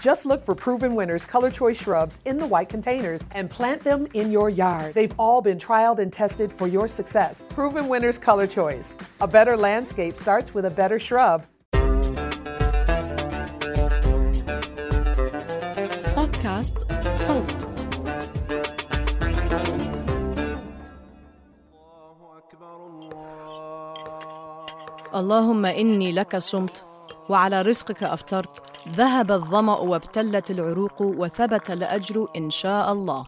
Just look for Proven Winners Color Choice shrubs in the white containers and plant them in your yard. They've all been trialed and tested for your success. Proven Winners Color Choice. A better landscape starts with a better shrub. بودكاست صوت اللهم إني لك صمت وعلى رزقك أفطرت ذهب الظمأ وابتلت العروق وثبت الأجر إن شاء الله.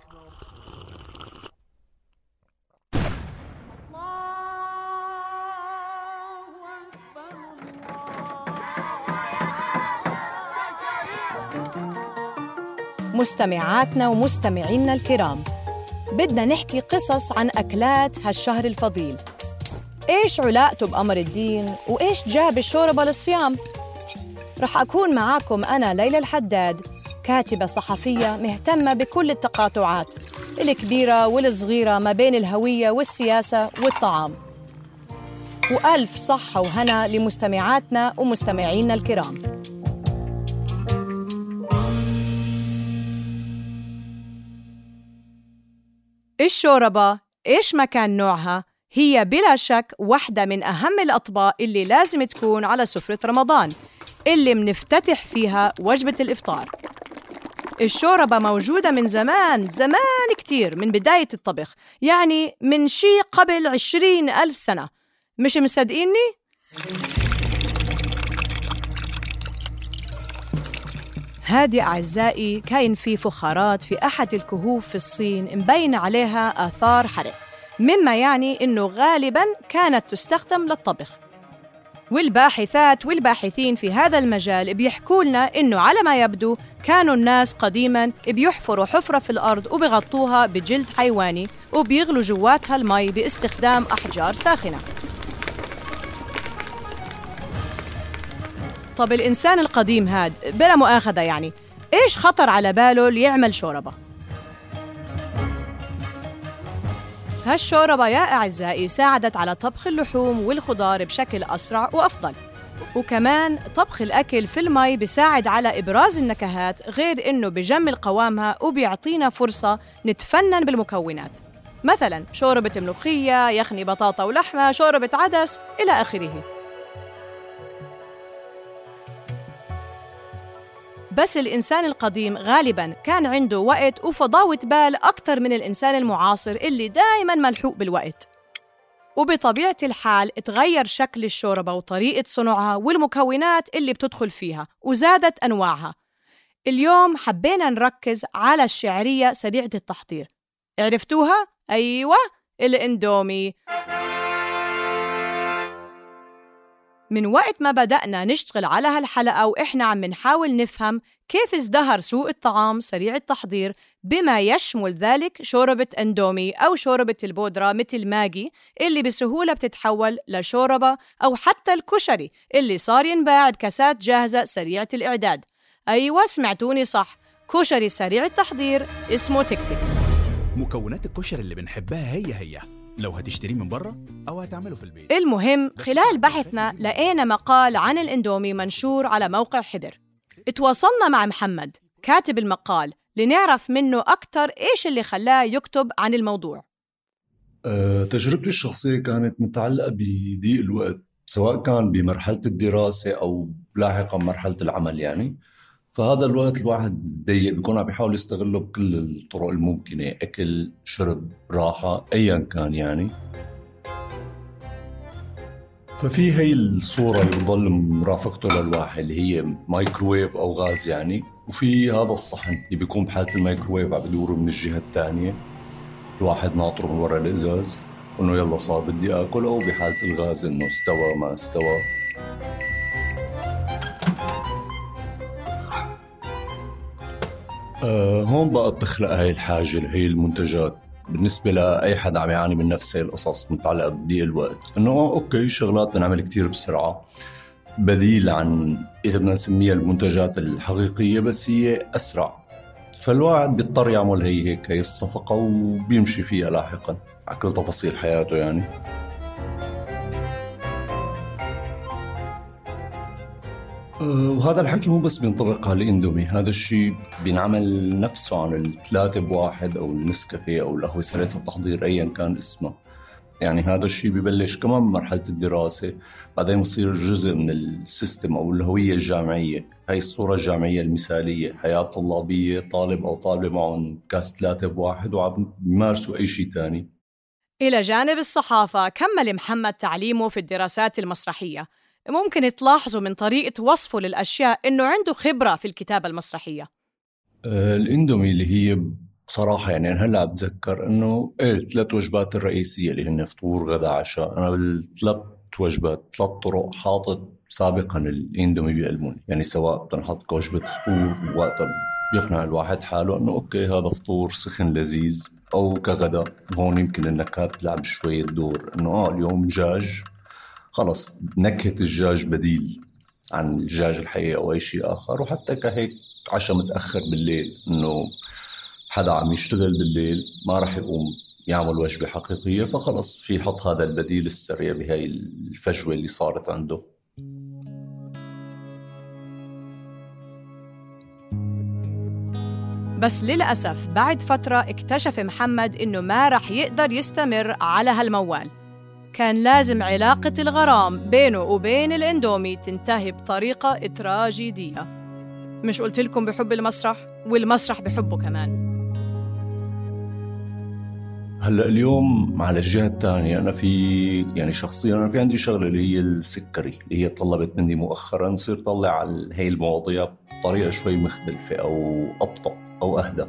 مستمعاتنا ومستمعينا الكرام بدنا نحكي قصص عن أكلات هالشهر الفضيل. إيش علاقته بأمر الدين؟ وإيش جاب الشوربة للصيام؟ رح أكون معاكم أنا ليلى الحداد كاتبة صحفية مهتمة بكل التقاطعات الكبيرة والصغيرة ما بين الهوية والسياسة والطعام. وألف صحة وهنا لمستمعاتنا ومستمعينا الكرام. الشوربة إيش ما كان نوعها هي بلا شك واحدة من أهم الأطباق اللي لازم تكون على سفرة رمضان. اللي منفتتح فيها وجبة الإفطار. الشوربة موجودة من زمان زمان كتير من بداية الطبخ يعني من شي قبل عشرين ألف سنة. مش مصدقيني؟ هادي أعزائي كاين في فخارات في أحد الكهوف في الصين مبين عليها آثار حرق مما يعني أنه غالباً كانت تستخدم للطبخ. والباحثات والباحثين في هذا المجال بيحكوا لنا إنه على ما يبدو كانوا الناس قديما بيحفروا حفرة في الأرض وبيغطوها بجلد حيواني وبيغلوا جواتها المي باستخدام أحجار ساخنة. طب الإنسان القديم هاد بلا مؤاخذة يعني إيش خطر على باله ليعمل شوربة؟ هالشوربة يا أعزائي ساعدت على طبخ اللحوم والخضار بشكل أسرع وأفضل. وكمان طبخ الأكل في المي بيساعد على إبراز النكهات غير إنه بجمل قوامها وبيعطينا فرصة نتفنن بالمكونات. مثلا شوربة ملوخية، يخني بطاطا ولحمة، شوربة عدس إلى آخره. بس الإنسان القديم غالباً كان عنده وقت وفضاوة بال أكثر من الإنسان المعاصر اللي دائماً ملحوق بالوقت. وبطبيعة الحال تغير شكل الشوربة وطريقة صنعها والمكونات اللي بتدخل فيها وزادت أنواعها. اليوم حبينا نركز على الشعرية سريعة التحضير. عرفتوها؟ أيوة الإندومي. من وقت ما بدأنا نشتغل على هالحلقة وإحنا عم نحاول نفهم كيف ازدهر سوق الطعام سريع التحضير بما يشمل ذلك شوربة أندومي أو شوربة البودرة مثل ماجي اللي بسهولة بتتحول لشوربة أو حتى الكشري اللي صار ينباع بكاسات جاهزة سريعة الإعداد. أيوة سمعتوني صح. كشري سريع التحضير اسمه تك تك مكونات الكشري اللي بنحبها هي هي. لو هتشتريه من بره أو هتعمله في البيت. المهم خلال بحثنا لقينا مقال عن الإندومي منشور على موقع حبر. اتواصلنا مع محمد كاتب المقال لنعرف منه أكثر إيش اللي خلاه يكتب عن الموضوع. أه، تجربتي الشخصية كانت متعلقة بضيق الوقت سواء كان بمرحلة الدراسة أو لاحقا مرحلة العمل يعني. فهذا الوقت الواحد ضيق بيكون عم بيحاول يستغله بكل الطرق الممكنة أكل شرب راحة أيا كان يعني. ففي هي الصورة اللي بضل مرافقته للواحد اللي هي مايكروويف أو غاز يعني. وفي هذا الصحن اللي بيكون بحالة المايكروويف عم بدوره من الجهة الثانية الواحد ناطره من ورا الإزاز إنه يلا صار بدي اكل أو بحالة الغاز إنه استوى ما استوى. آه هون بقى بتخلق هاي الحاجة لهي المنتجات. بالنسبة لأي حدا عم يعاني من نفس هي القصص متعلقة بضيق الوقت. إنه أوكي شغلات بنعمل كتير بسرعة. بديل عن إذا بدنا نسميها المنتجات الحقيقية بس هي أسرع. فالواحد بيضطر يعمل هي هيك هي الصفقة وبيمشي فيها لاحقا. على كل تفاصيل حياته يعني. وهذا الحكي مو بس بينطبق على الاندومي هذا الشيء بينعمل نفسه عن الثلاثة بواحد أو النسكافيه أو القهوة سريعة التحضير ايا كان اسمه. يعني هذا الشيء ببلش كمان بمرحلة الدراسة بعدين بصير جزء من السيستم أو الهوية الجامعية. هاي الصورة الجامعية المثالية حياة طلابية طالب أو طالبة معهم كاس ثلاثة بواحد وعم بيمارسوا أي شيء تاني. إلى جانب الصحافة كمل محمد تعليمه في الدراسات المسرحية. ممكن تلاحظوا من طريقة وصفه للأشياء إنه عنده خبرة في الكتابة المسرحية. آه الإندومي اللي هي بصراحة يعني أنا هلأ بتذكر إنه إيه الثلاث وجبات الرئيسية اللي هن فطور غدا عشاء. أنا بالثلاث وجبات ثلاث طرق حاطط سابقا الإندومي بقلبهم. يعني سواء بدنا نحط وجبة فطور وقتها بيقنع الواحد حاله إنه أوكي هذا فطور سخن لذيذ. أو كغدا هون يمكن النكهات تلعب شوية دور إنه آه اليوم دجاج خلص نكهة الدجاج بديل عن الدجاج الحقيقي أو أي شيء آخر وحتى كهيك عشاء متأخر بالليل إنه حدا عم يشتغل بالليل ما راح يقوم يعمل وجبة حقيقية فخلص في يحط هذا البديل السريع بهاي الفجوة اللي صارت عنده. بس للأسف بعد فترة اكتشف محمد إنه ما رح يقدر يستمر على هالموال. كان لازم علاقة الغرام بينه وبين الإندومي تنتهي بطريقة تراجيدية. مش قلت لكم بحب المسرح؟ والمسرح بحبه كمان. هلأ اليوم على الجهة الثانية أنا في يعني شخصيا أنا في عندي شغلة اللي هي السكري اللي هي طلبت مني مؤخرا صرت طلع على هي المواضيع بطريقة شوي مختلفة أو أبطأ أو أهدى.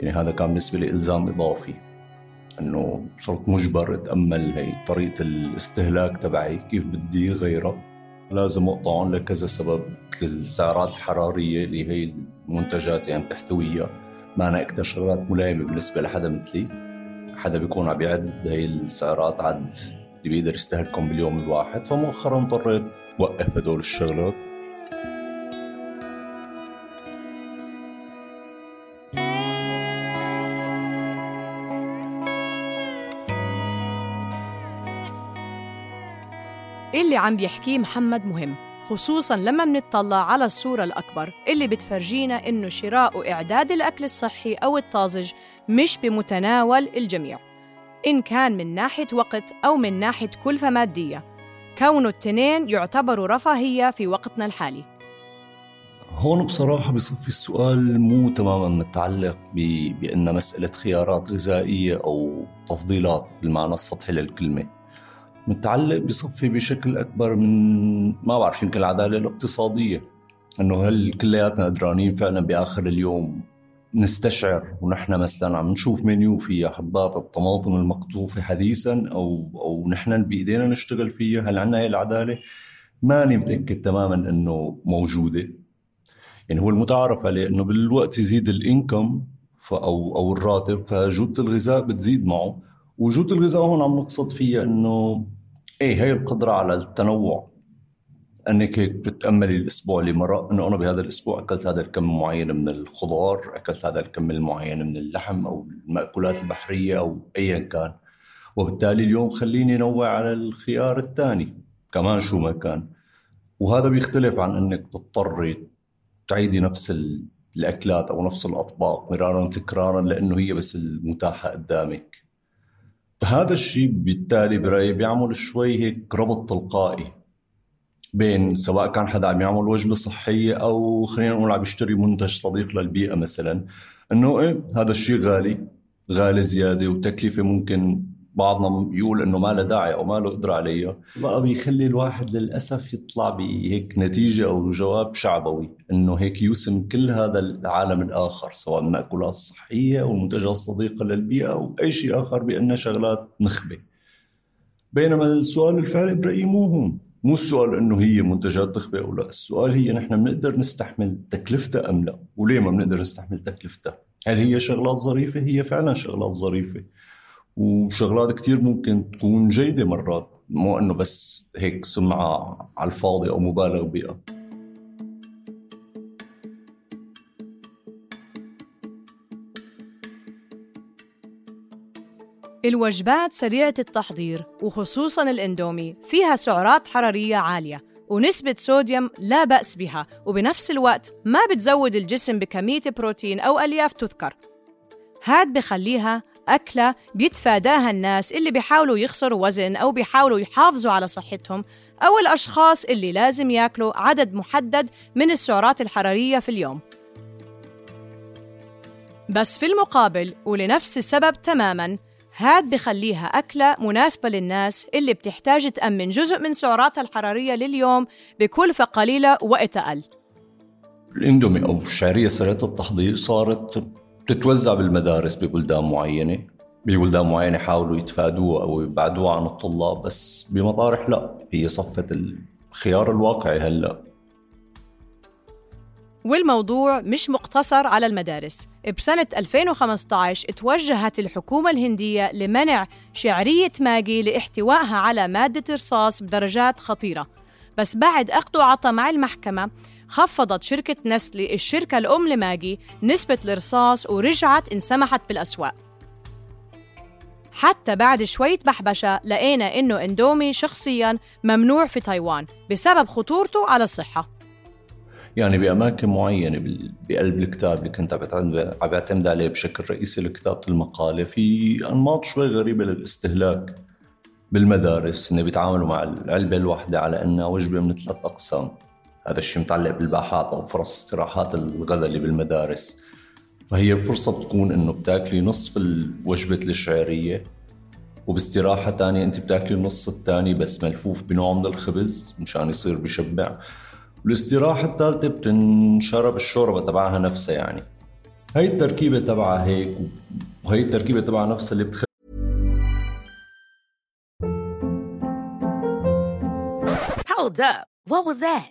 يعني هذا كان بالنسبة لي إلزام إضافي. إنه صرت مجبر أتأمل هي طريقة الاستهلاك تبعي كيف بدي غيرها لازم اقطعهم لكذا سبب السعرات الحرارية اللي هي المنتجات يعني بتحتويها معنا أكثر شغلات ملائمة بالنسبة لحدا مثلي. حدا بيكون عم يعد هي السعرات عد اللي بيقدر يستهلكهم باليوم الواحد. فمؤخرا اضطريت وقف هدول الشغلات. اللي عم بيحكيه محمد مهم خصوصا لما منطلع على الصورة الأكبر اللي بتفرجينا إنه شراء وإعداد الأكل الصحي أو الطازج مش بمتناول الجميع. إن كان من ناحية وقت أو من ناحية كلفة مادية كونه التنين يعتبروا رفاهية في وقتنا الحالي. هون بصراحة بصفي السؤال مو تماما متعلق بأن مسألة خيارات غذائية أو تفضيلات بالمعنى السطحي للكلمة. متعلق بصفي بشكل أكبر من ما بعرف يمكن العدالة الاقتصادية. أنه هل كلياتنا قدرانين فعلا بآخر اليوم نستشعر ونحن مثلا عم نشوف منيو فيها حبات الطماطم المقطوفة حديثا أو أو نحن بإيدينا نشتغل فيها؟ هل عندنا هي العدالة؟ ماني متأكد تماما أنه موجودة. يعني هو المتعارف عليه أنه بالوقت يزيد الإنكم أو أو الراتب فجودة الغذاء بتزيد معه. وجود الغذاء هون عم نقصد فيها إنه إيه هي القدرة على التنوع أنك هيك بتأملي الأسبوع اللي مرق إنه أنا بهذا الأسبوع أكلت هذا الكم معين من الخضار، أكلت هذا الكم المعين من اللحم أو المأكولات البحرية أو ايا كان. وبالتالي اليوم خليني نوع على الخيار الثاني كمان شو ما كان. وهذا بيختلف عن إنك تضطري تعيدي نفس الأكلات أو نفس الأطباق مرارا وتكرارا لأنه هي بس المتاحة قدامك. هذا الشيء بالتالي برأيي بيعمل شوي هيك ربط تلقائي بين سواء كان حدا عم يعمل وجبة صحية أو خلينا نقول عم يشتري منتج صديق للبيئة مثلا إنه إيه هذا الشيء غالي غالي زيادة وتكلفة ممكن بعضنا يقول إنه ما له داعي أو ما له قدرة عليها بقى بيخلي الواحد للأسف يطلع بهيك نتيجة أو جواب شعبوي إنه هيك يوسم كل هذا العالم الآخر سواء المأكولات الصحية أو المنتجات الصديقة للبيئة أو أي شيء آخر بأنها شغلات نخبة بينما السؤال الفعلي برايي مو هون مو السؤال إنه هي منتجات تخبئ أو لا، السؤال هي نحن بنقدر نستحمل تكلفتها أم لا؟ وليه ما بنقدر نستحمل تكلفتها؟ هل هي شغلات ظريفة؟ هي فعلا شغلات ظريفة. وشغلات كتير ممكن تكون جيدة مرات، مو إنه بس هيك سمعه على الفاضي أو مبالغ بها. الوجبات سريعة التحضير وخصوصاً الإندومي فيها سعرات حرارية عالية ونسبة صوديوم لا بأس بها وبنفس الوقت ما بتزود الجسم بكمية بروتين أو ألياف تذكر هاد بخليها أكلة بيتفاداها الناس اللي بيحاولوا يخسروا وزن أو بيحاولوا يحافظوا على صحتهم أو الأشخاص اللي لازم ياكلوا عدد محدد من السعرات الحرارية في اليوم. بس في المقابل ولنفس السبب تماماً هاد بخليها أكلة مناسبة للناس اللي بتحتاج تأمن جزء من سعراتها الحرارية لليوم بكلفة قليلة وقت أقل. الإندومي أو الشعرية سريعة التحضير صارت تتوزع بالمدارس ببلدان معينة؟ ببلدان معينة حاولوا يتفادوها أو يبعدوها عن الطلاب بس بمطارح لا. هي صفت الخيار الواقعي هلأ. والموضوع مش مقتصر على المدارس. بسنة 2015 توجهت الحكومة الهندية لمنع شعرية ماجي لاحتوائها على مادة رصاص بدرجات خطيرة. بس بعد أخذ وعطى مع المحكمة خفضت شركة نسلي الشركة الأم لماجي نسبة الرصاص ورجعت انسمحت بالأسواق. حتى بعد شوية بحبشة لقينا إنه إندومي شخصياً ممنوع في تايوان بسبب خطورته على الصحة. يعني بأماكن معينة بقلب الكتاب اللي كنت عم بعتمد عليه بشكل رئيسي لكتابة المقالة في أنماط شوي غريبة للاستهلاك بالمدارس إنه بيتعاملوا مع العلبة الواحدة على إنها وجبة من ثلاث أقسام. هذا الشيء متعلق بالباحات أو فرص استراحات الغداء اللي بالمدارس فهي فرصة بتكون إنه بتاكلي نصف الوجبة الشعرية وباستراحة تانية أنت بتاكلي النص الثاني بس ملفوف بنوع من الخبز مشان يصير بشبع والاستراحة الثالثة بتنشرب الشوربة تبعها نفسها يعني هاي التركيبة تبعها هيك وهي التركيبة تبعها نفسها اللي بتخلي Hold up. What was that?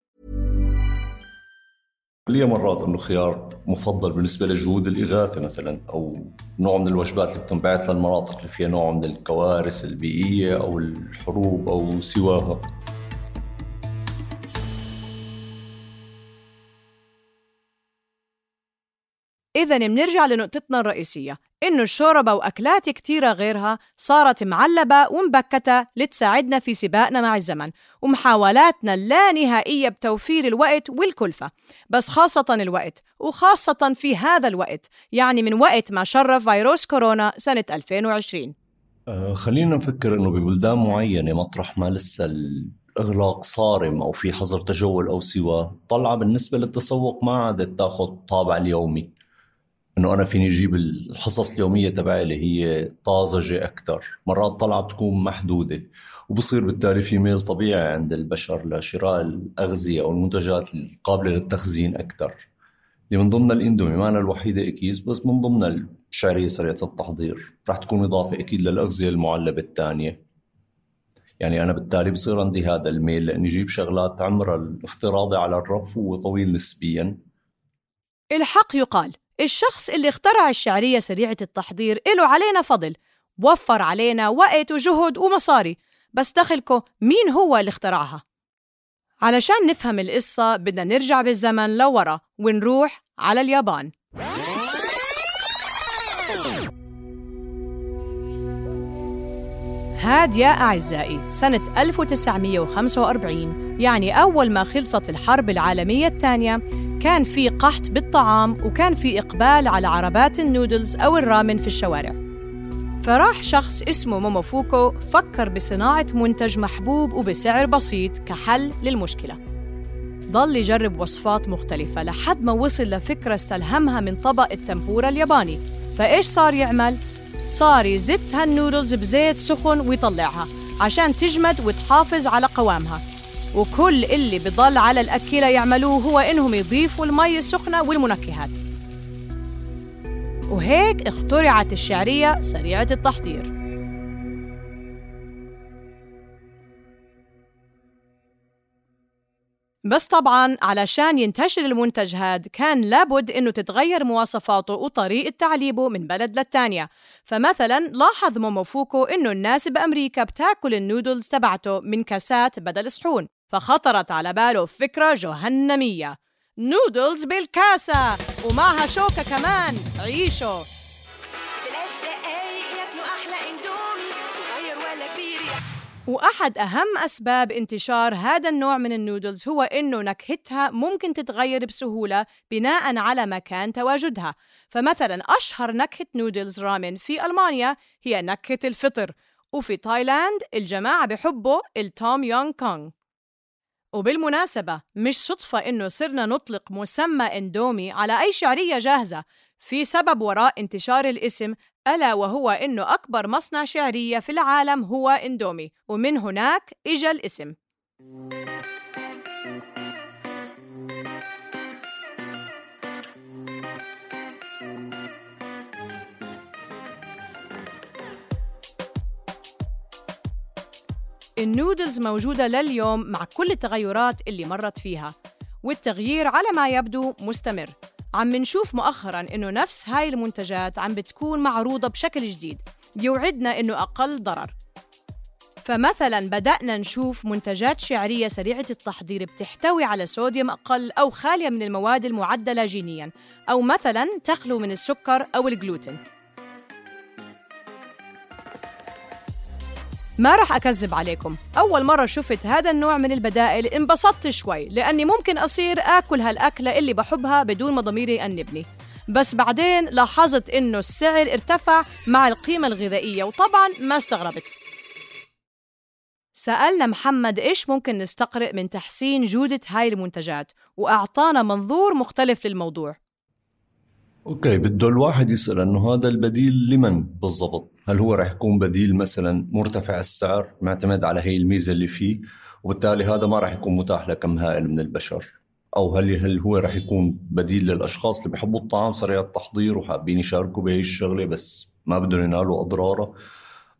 ليه مرات إنه خيار مفضل بالنسبة لجهود الإغاثة مثلا أو نوع من الوجبات اللي بتنبعث للمناطق اللي فيها نوع من الكوارث البيئية أو الحروب أو سواها. إذا بنرجع لنقطتنا الرئيسية. إنه الشوربة وأكلات كتيرة غيرها صارت معلبة ومبكتة لتساعدنا في سباقنا مع الزمن ومحاولاتنا اللانهائية بتوفير الوقت والكلفة بس خاصة الوقت وخاصة في هذا الوقت يعني من وقت ما شرف فيروس كورونا سنة 2020 آه خلينا نفكر إنه ببلدان معينة مطرح ما لسه الإغلاق صارم أو في حظر تجول أو سواه طلعة بالنسبة للتسوق ما عادت تاخذ طابع اليومي. إنه أنا فيني أجيب الحصص اليومية تبعي اللي هي طازجة أكثر مرات طلعه بتكون محدودة وبصير بالتالي في ميل طبيعي عند البشر لشراء الأغذية أو المنتجات القابلة للتخزين أكثر اللي من ضمن الإندومي ما أنا الوحيدة أكيد بس من ضمن الشعرية سريعة التحضير. راح تكون إضافة أكيد للأغذية المعلبة الثانية. يعني أنا بالتالي بصير عندي هذا الميل لأني أجيب شغلات عمرها الافتراضي على الرف هو طويل نسبيا. الحق يقال الشخص اللي اخترع الشعرية سريعة التحضير له علينا فضل وفر علينا وقت وجهد ومصاري بس دخلكم مين هو اللي اخترعها؟ علشان نفهم القصة بدنا نرجع بالزمن لورا ونروح على اليابان هاد يا أعزائي سنة 1945 يعني أول ما خلصت الحرب العالمية الثانية كان في قحط بالطعام وكان في إقبال على عربات النودلز أو الرامن في الشوارع. فراح شخص اسمه موموفوكو فكر بصناعة منتج محبوب وبسعر بسيط كحل للمشكلة. ضل يجرب وصفات مختلفة لحد ما وصل لفكرة استلهمها من طبق التمبورا الياباني. فإيش صار يعمل؟ صار يزت هالنودلز بزيت سخن ويطلعها عشان تجمد وتحافظ على قوامها. وكل اللي بضل على الأكلة يعملوه هو إنهم يضيفوا المي السخنة والمنكهات. وهيك اخترعت الشعرية سريعة التحضير. بس طبعا علشان ينتشر المنتج هاد كان لابد إنه تتغير مواصفاته وطريقة تعليبه من بلد للتانية. فمثلا لاحظ موموفوكو إنه الناس بأمريكا بتاكل النودلز تبعته من كاسات بدل صحون فخطرت على باله فكرة جهنمية. نودلز بالكاسة! ومعها شوكة كمان عيشوا وأحد أهم أسباب انتشار هذا النوع من النودلز هو إنه نكهتها ممكن تتغير بسهولة بناء على مكان تواجدها. فمثلا أشهر نكهة نودلز رامن في ألمانيا هي نكهة الفطر وفي تايلاند الجماعة بحبوا التوم يام كونغ. وبالمناسبة مش صدفة إنه صرنا نطلق مسمى إندومي على أي شعرية جاهزة في سبب وراء انتشار الاسم ألا وهو إنه أكبر مصنع شعرية في العالم هو إندومي ومن هناك إجا الاسم. النودلز موجودة لليوم مع كل التغيرات اللي مرت فيها والتغيير على ما يبدو مستمر. عم منشوف مؤخرا إنه نفس هاي المنتجات عم بتكون معروضة بشكل جديد بيوعدنا إنه أقل ضرر. فمثلا بدأنا نشوف منتجات شعرية سريعة التحضير بتحتوي على صوديوم أقل أو خالية من المواد المعدلة جينيا أو مثلا تخلو من السكر أو الجلوتين. ما رح أكذب عليكم. أول مرة شفت هذا النوع من البدائل انبسطت شوي لأني ممكن أصير آكل هالأكلة اللي بحبها بدون ما ضميري يأنبني. بس بعدين لاحظت إنه السعر ارتفع مع القيمة الغذائية وطبعا ما استغربت. سألنا محمد إيش ممكن نستقرئ من تحسين جودة هاي المنتجات وأعطانا منظور مختلف للموضوع. أوكي بده الواحد يسأل إنه هذا البديل لمن بالضبط؟ هل هو راح يكون بديل مثلا مرتفع السعر معتمد على هي الميزة اللي فيه وبالتالي هذا ما راح يكون متاح لكم هائل من البشر؟ أو هل هل هو راح يكون بديل للأشخاص اللي بيحبوا الطعام سريع التحضير وحابين يشاركوا بهي الشغلة بس ما بدهم ينالوا أضراره؟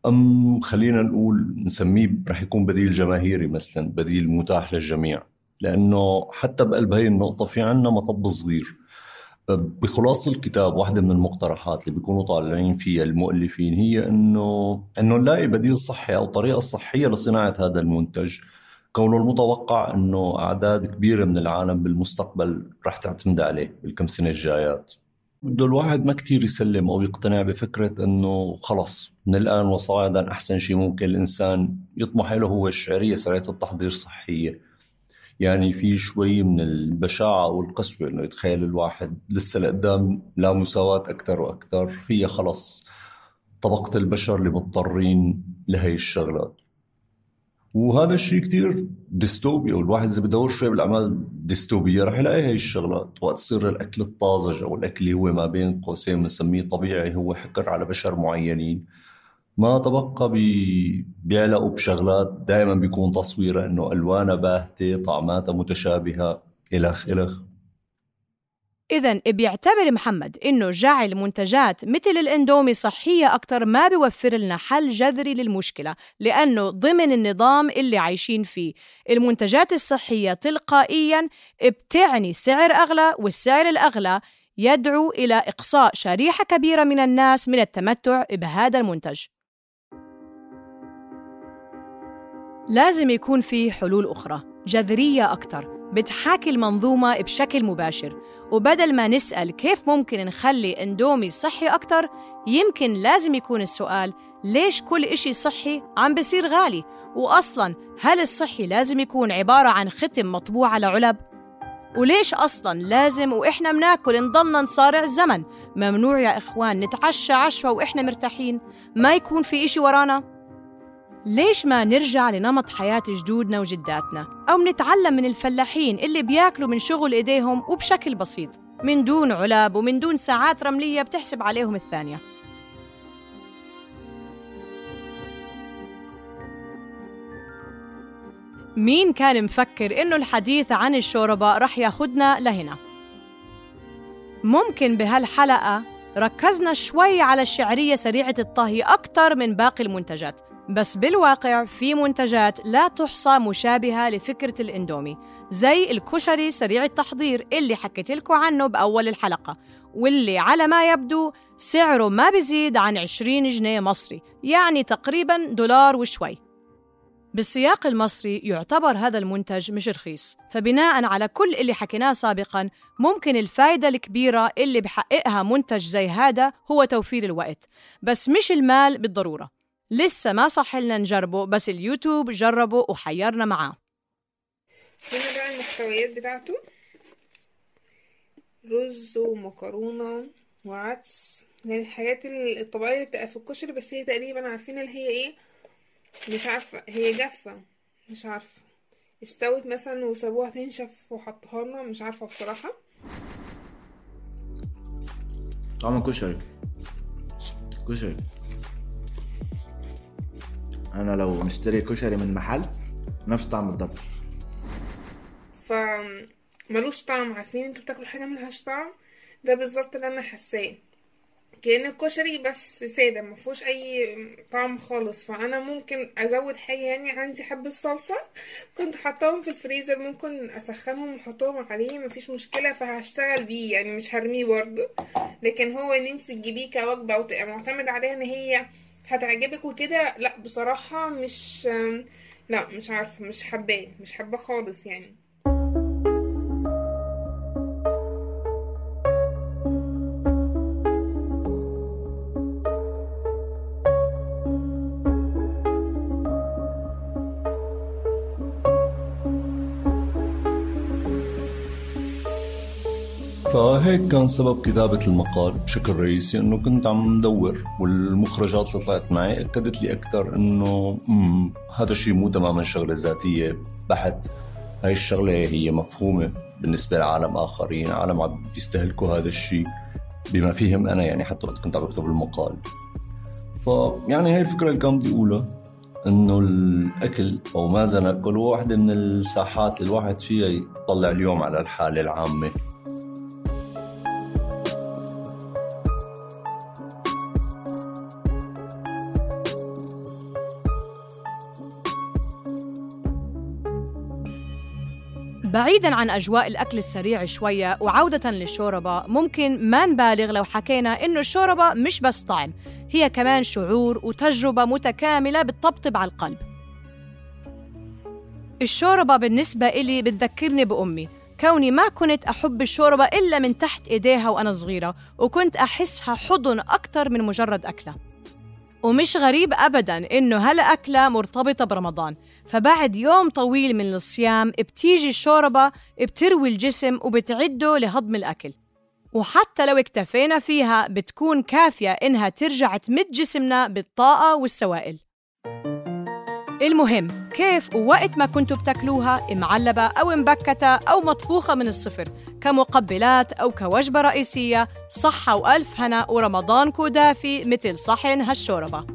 أم خلينا نقول نسميه راح يكون بديل جماهيري مثلا بديل متاح للجميع؟ لأنه حتى بقلب هي النقطة في عنا مطب صغير. بخلاصة الكتاب واحدة من المقترحات اللي بيكونوا طالعين فيها المؤلفين هي إنه إنه نلاقي بديل صحي أو طريقة صحية لصناعة هذا المنتج. كونه المتوقع إنه أعداد كبيرة من العالم بالمستقبل رح تعتمد عليه بالكم سنة الجايات. بده الواحد ما كتير يسلم أو يقتنع بفكرة إنه خلص من الآن وصاعدا أحسن شيء ممكن الإنسان يطمح له هو الشعرية سريعة التحضير صحية. يعني في شوي من البشاعة والقسوة إنه يتخيل الواحد لسه لقدام لا مساواة أكثر وأكثر فيها خلص طبقة البشر اللي مضطرين لهي الشغلات. وهذا الشيء كتير ديستوبيا والواحد إذا بدور شوي بالأعمال ديستوبية رح يلاقي هي الشغلات. وقت تصير الأكل الطازج أو الأكل اللي هو ما بين قوسين بنسميه طبيعي هو حكر على بشر معينين. ما تبقى بي... بيعلقوا بشغلات دائما بيكون تصويرها إنه ألوانها باهتة طعماتها متشابهة إلخ إلخ. إذا بيعتبر محمد إنه جعل منتجات مثل الإندومي صحية أكثر ما بيوفر لنا حل جذري للمشكلة لأنه ضمن النظام اللي عايشين فيه. المنتجات الصحية تلقائياً بتعني سعر أغلى والسعر الأغلى يدعو إلى إقصاء شريحة كبيرة من الناس من التمتع بهذا المنتج. لازم يكون في حلول أخرى جذرية أكثر بتحاكي المنظومة بشكل مباشر وبدل ما نسأل كيف ممكن نخلي إندومي صحي أكتر يمكن لازم يكون السؤال ليش كل إشي صحي عم بصير غالي وأصلاً هل الصحي لازم يكون عبارة عن ختم مطبوع على علب؟ وليش أصلاً لازم وإحنا مناكل نضلنا نصارع الزمن ممنوع يا إخوان نتعشى عشوة وإحنا مرتاحين ما يكون في إشي ورانا؟ ليش ما نرجع لنمط حياة جدودنا وجداتنا؟ أو نتعلم من الفلاحين اللي بياكلوا من شغل إيديهم وبشكل بسيط. من دون علب ومن دون ساعات رملية بتحسب عليهم الثانية. مين كان مفكر إنه الحديث عن الشوربة رح ياخدنا لهنا؟ ممكن بهالحلقة ركزنا شوي على الشعرية سريعة الطهي أكثر من باقي المنتجات. بس بالواقع في منتجات لا تحصى مشابهة لفكرة الإندومي زي الكشري سريع التحضير اللي حكيت لكم عنه بأول الحلقة واللي على ما يبدو سعره ما بزيد عن 20 جنيه مصري يعني تقريبا دولار وشوي. بالسياق المصري يعتبر هذا المنتج مش رخيص فبناء على كل اللي حكيناه سابقا ممكن الفايدة الكبيرة اللي بحققها منتج زي هذا هو توفير الوقت بس مش المال بالضرورة. لسه ما صح لنا نجربه بس اليوتيوب جربه وحيرنا معاه. هنا بقى المحتويات بتاعته؟ رز ومكرونة وعدس. يعني الحاجات الطبيعية اللي بتبقى في الكشري بس هي تقريبا عارفين اللي هي إيه؟ مش عارفة. هي جافة. مش عارفة. استوت مثلا وسابوها تنشف وحطوها لنا. مش عارفة بصراحة. طعم كشري. كشري. أنا لو مشتري كشري من محل نفس طعم بالضبط ف ملوش طعم عارفين أنتوا بتاكلوا حاجة ملهاش طعم؟ ده بالظبط اللي أنا حاساه. كأن الكشري بس سادة مفهوش أي طعم خالص. فأنا ممكن أزود حاجة يعني عندي حبة صلصة كنت حطاهم في الفريزر ممكن أسخنهم وأحطهم عليه مفيش مشكلة فهشتغل بيه. يعني مش هرميه برضه. لكن هو إن انت تجيبيه كوجبة وتبقى معتمد عليها إن هي هتعجبك وكده لا بصراحة مش لا مش عارفة مش حباه مش حباه خالص يعني. فهيك كان سبب كتابة المقال. بشكل رئيسي إنه كنت عم ندور والمخرجات اللي طلعت معي أكدت لي أكثر إنه هذا الشيء مو تماما شغلة ذاتية بحت هاي الشغلة هي مفهومة بالنسبة لعالم آخرين. عالم عم بيستهلكوا هذا الشيء بما فيهم أنا يعني حتى وقت كنت عم بكتب المقال. فيعني هاي الفكرة اللي كان بدي أقولها إنه الأكل أو ماذا ناكل هو واحدة من الساحات اللي الواحد فيها يطلع اليوم على الحالة العامة. بعيدا عن أجواء الأكل السريع شوية وعودة للشوربة ممكن ما نبالغ لو حكينا إنه الشوربة مش بس طعم هي كمان شعور وتجربة متكاملة بتطبطب على القلب. الشوربة بالنسبة إلي بتذكرني بأمي كوني ما كنت أحب الشوربة إلا من تحت إيديها وأنا صغيرة وكنت أحسها حضن أكتر من مجرد أكلة. ومش غريب أبدا إنه هالأكلة مرتبطة برمضان. فبعد يوم طويل من الصيام بتيجي الشوربة بتروي الجسم وبتعده لهضم الأكل. وحتى لو اكتفينا فيها بتكون كافية إنها ترجع تمد جسمنا بالطاقة والسوائل. المهم كيف ووقت ما كنتوا بتاكلوها معلبة أو مبكتة أو مطبوخة من الصفر كمقبلات أو كوجبة رئيسية صحة وألف هنا ورمضانكو دافي مثل صحن هالشوربة.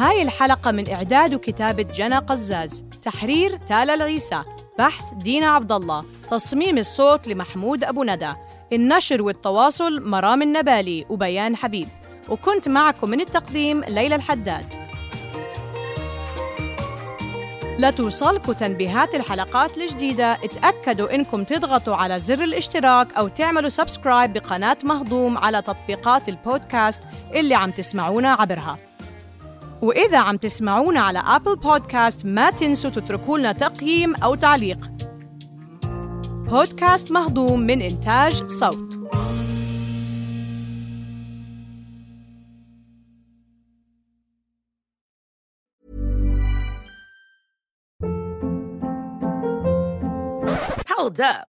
هاي الحلقة من إعداد وكتابة جنى قزاز تحرير تالا العيسى بحث دينا عبد الله تصميم الصوت لمحمود أبو ندى النشر والتواصل مرام النبالي وبيان حبيب. وكنت معكم من التقديم ليلى الحداد. لتوصلكم تنبيهات الحلقات الجديدة اتأكدوا إنكم تضغطوا على زر الاشتراك أو تعملوا سبسكرايب بقناة مهضوم على تطبيقات البودكاست اللي عم تسمعونا عبرها. وإذا عم تسمعونا على أبل بودكاست ما تنسوا تتركوا لنا تقييم أو تعليق بودكاست مهضوم من إنتاج صوت Hold up.